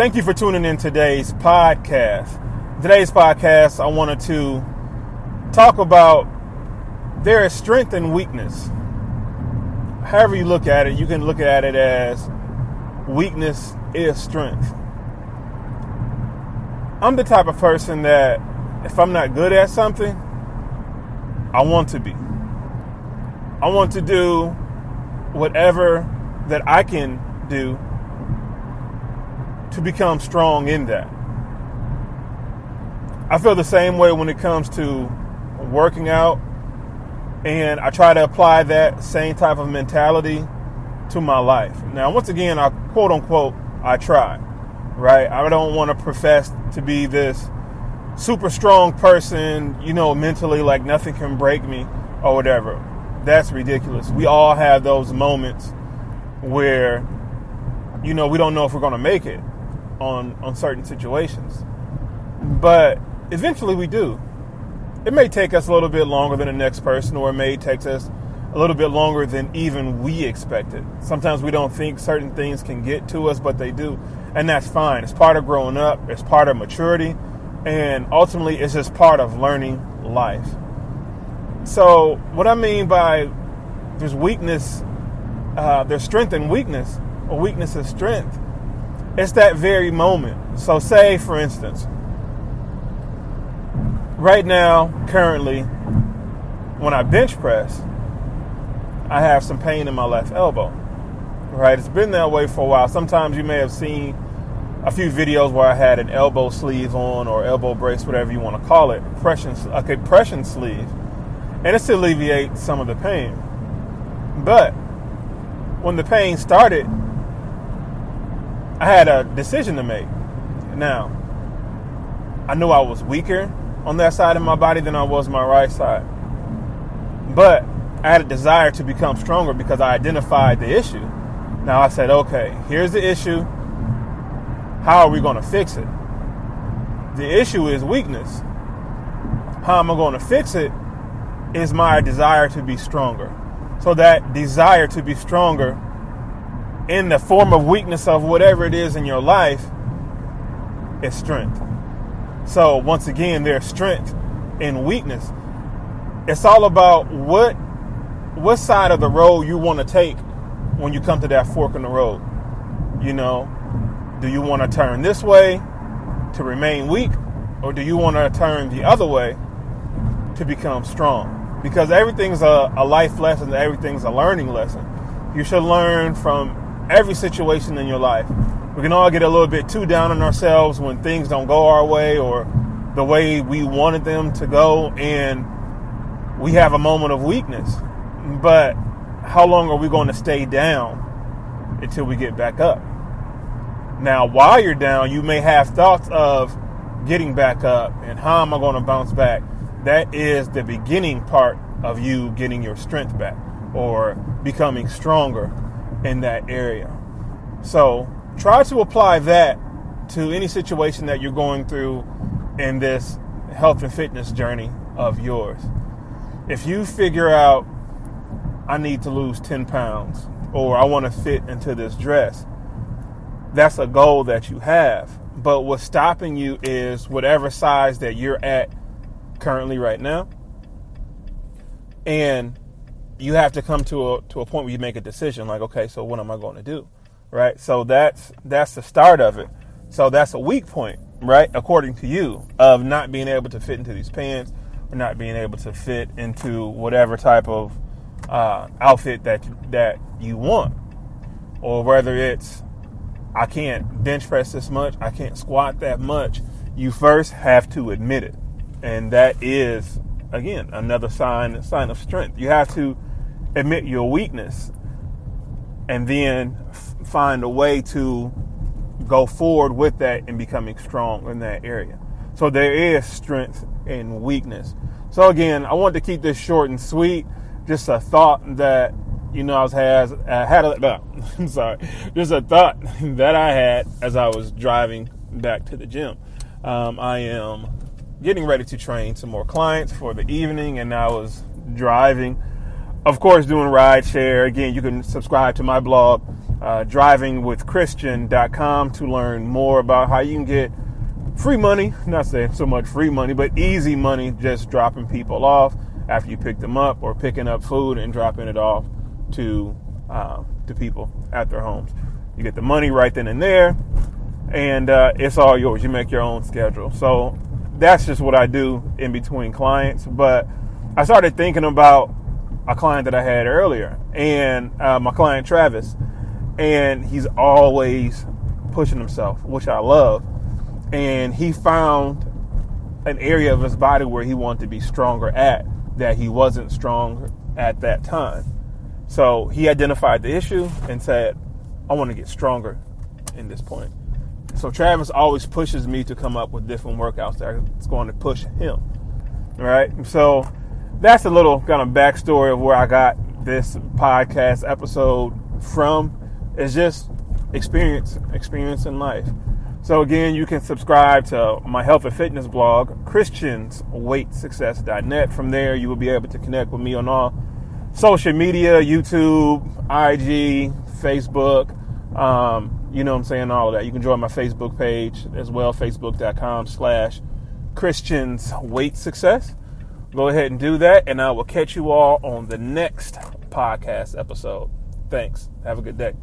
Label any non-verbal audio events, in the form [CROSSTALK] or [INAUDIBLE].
Thank you for tuning in today's podcast. Today's podcast, I wanted to talk about there is strength and weakness. However, you look at it, you can look at it as weakness is strength. I'm the type of person that if I'm not good at something, I want to be. I want to do whatever that I can do to become strong in that. I feel the same way when it comes to working out, and I try to apply that same type of mentality to my life. Now, once again, I quote unquote, I try, right? I don't want to profess to be this super strong person, you know, mentally, like nothing can break me or whatever. That's ridiculous. We all have those moments where, you know, we don't know if we're going to make it on on certain situations. But eventually we do. It may take us a little bit longer than the next person, or it may take us a little bit longer than even we expected. Sometimes we don't think certain things can get to us, but they do. And that's fine. It's part of growing up, it's part of maturity, and ultimately it's just part of learning life. So, what I mean by there's weakness, uh, there's strength and weakness, or weakness is strength it's that very moment. So, say for instance, right now, currently, when I bench press, I have some pain in my left elbow. Right? It's been that way for a while. Sometimes you may have seen a few videos where I had an elbow sleeve on or elbow brace, whatever you want to call it, compression, a compression sleeve, and it's to alleviate some of the pain. But when the pain started, I had a decision to make. Now, I knew I was weaker on that side of my body than I was my right side. But I had a desire to become stronger because I identified the issue. Now I said, okay, here's the issue. How are we going to fix it? The issue is weakness. How am I going to fix it is my desire to be stronger. So that desire to be stronger in the form of weakness of whatever it is in your life is strength. So once again, there's strength in weakness. It's all about what what side of the road you want to take when you come to that fork in the road. You know, do you want to turn this way to remain weak, or do you want to turn the other way to become strong? Because everything's a, a life lesson, everything's a learning lesson. You should learn from every situation in your life. We can all get a little bit too down on ourselves when things don't go our way or the way we wanted them to go, and we have a moment of weakness. But how long are we going to stay down until we get back up? Now, while you're down, you may have thoughts of getting back up and how am I going to bounce back? That is the beginning part of you getting your strength back or becoming stronger in that area. So try to apply that to any situation that you're going through in this health and fitness journey of yours. If you figure out, I need to lose 10 pounds or I want to fit into this dress, that's a goal that you have. But what's stopping you is whatever size that you're at currently right now. And you have to come to a to a point where you make a decision like okay so what am i going to do right? So that's that's the start of it. So that's a weak point right according to you of not being able to fit into these pants or not being able to fit into whatever type of uh, outfit that that you want. Or whether it's i can't bench press this much i can't squat that much you first have to admit it. And that is again another sign sign of strength. You have to admit your weakness and then f- find a way to go forward with that and becoming strong in that area. So there is strength and weakness. So again, I wanted to keep this short and sweet. Just a thought that you know I was has I had a no, [LAUGHS] I'm sorry, just a thought [LAUGHS] that I had as I was driving back to the gym. Um, I am getting ready to train some more clients for the evening, and I was driving of course, doing ride share. Again, you can subscribe to my blog uh, drivingwithchristian.com to learn more about how you can get free money, not saying so much free money, but easy money just dropping people off after you pick them up or picking up food and dropping it off to uh, to people at their homes. You get the money right then and there, and uh, it's all yours. You make your own schedule. So that's just what I do in between clients. But I started thinking about a client that I had earlier, and uh, my client Travis, and he's always pushing himself, which I love. And he found an area of his body where he wanted to be stronger at that he wasn't strong at that time. So he identified the issue and said, I want to get stronger in this point. So Travis always pushes me to come up with different workouts that that's going to push him. All right. So that's a little kind of backstory of where I got this podcast episode from. It's just experience, experience in life. So again, you can subscribe to my health and fitness blog, christiansweightsuccess.net. From there, you will be able to connect with me on all social media, YouTube, IG, Facebook, um, you know what I'm saying, all of that. You can join my Facebook page as well, facebook.com slash Christians Weight Success. Go ahead and do that, and I will catch you all on the next podcast episode. Thanks. Have a good day.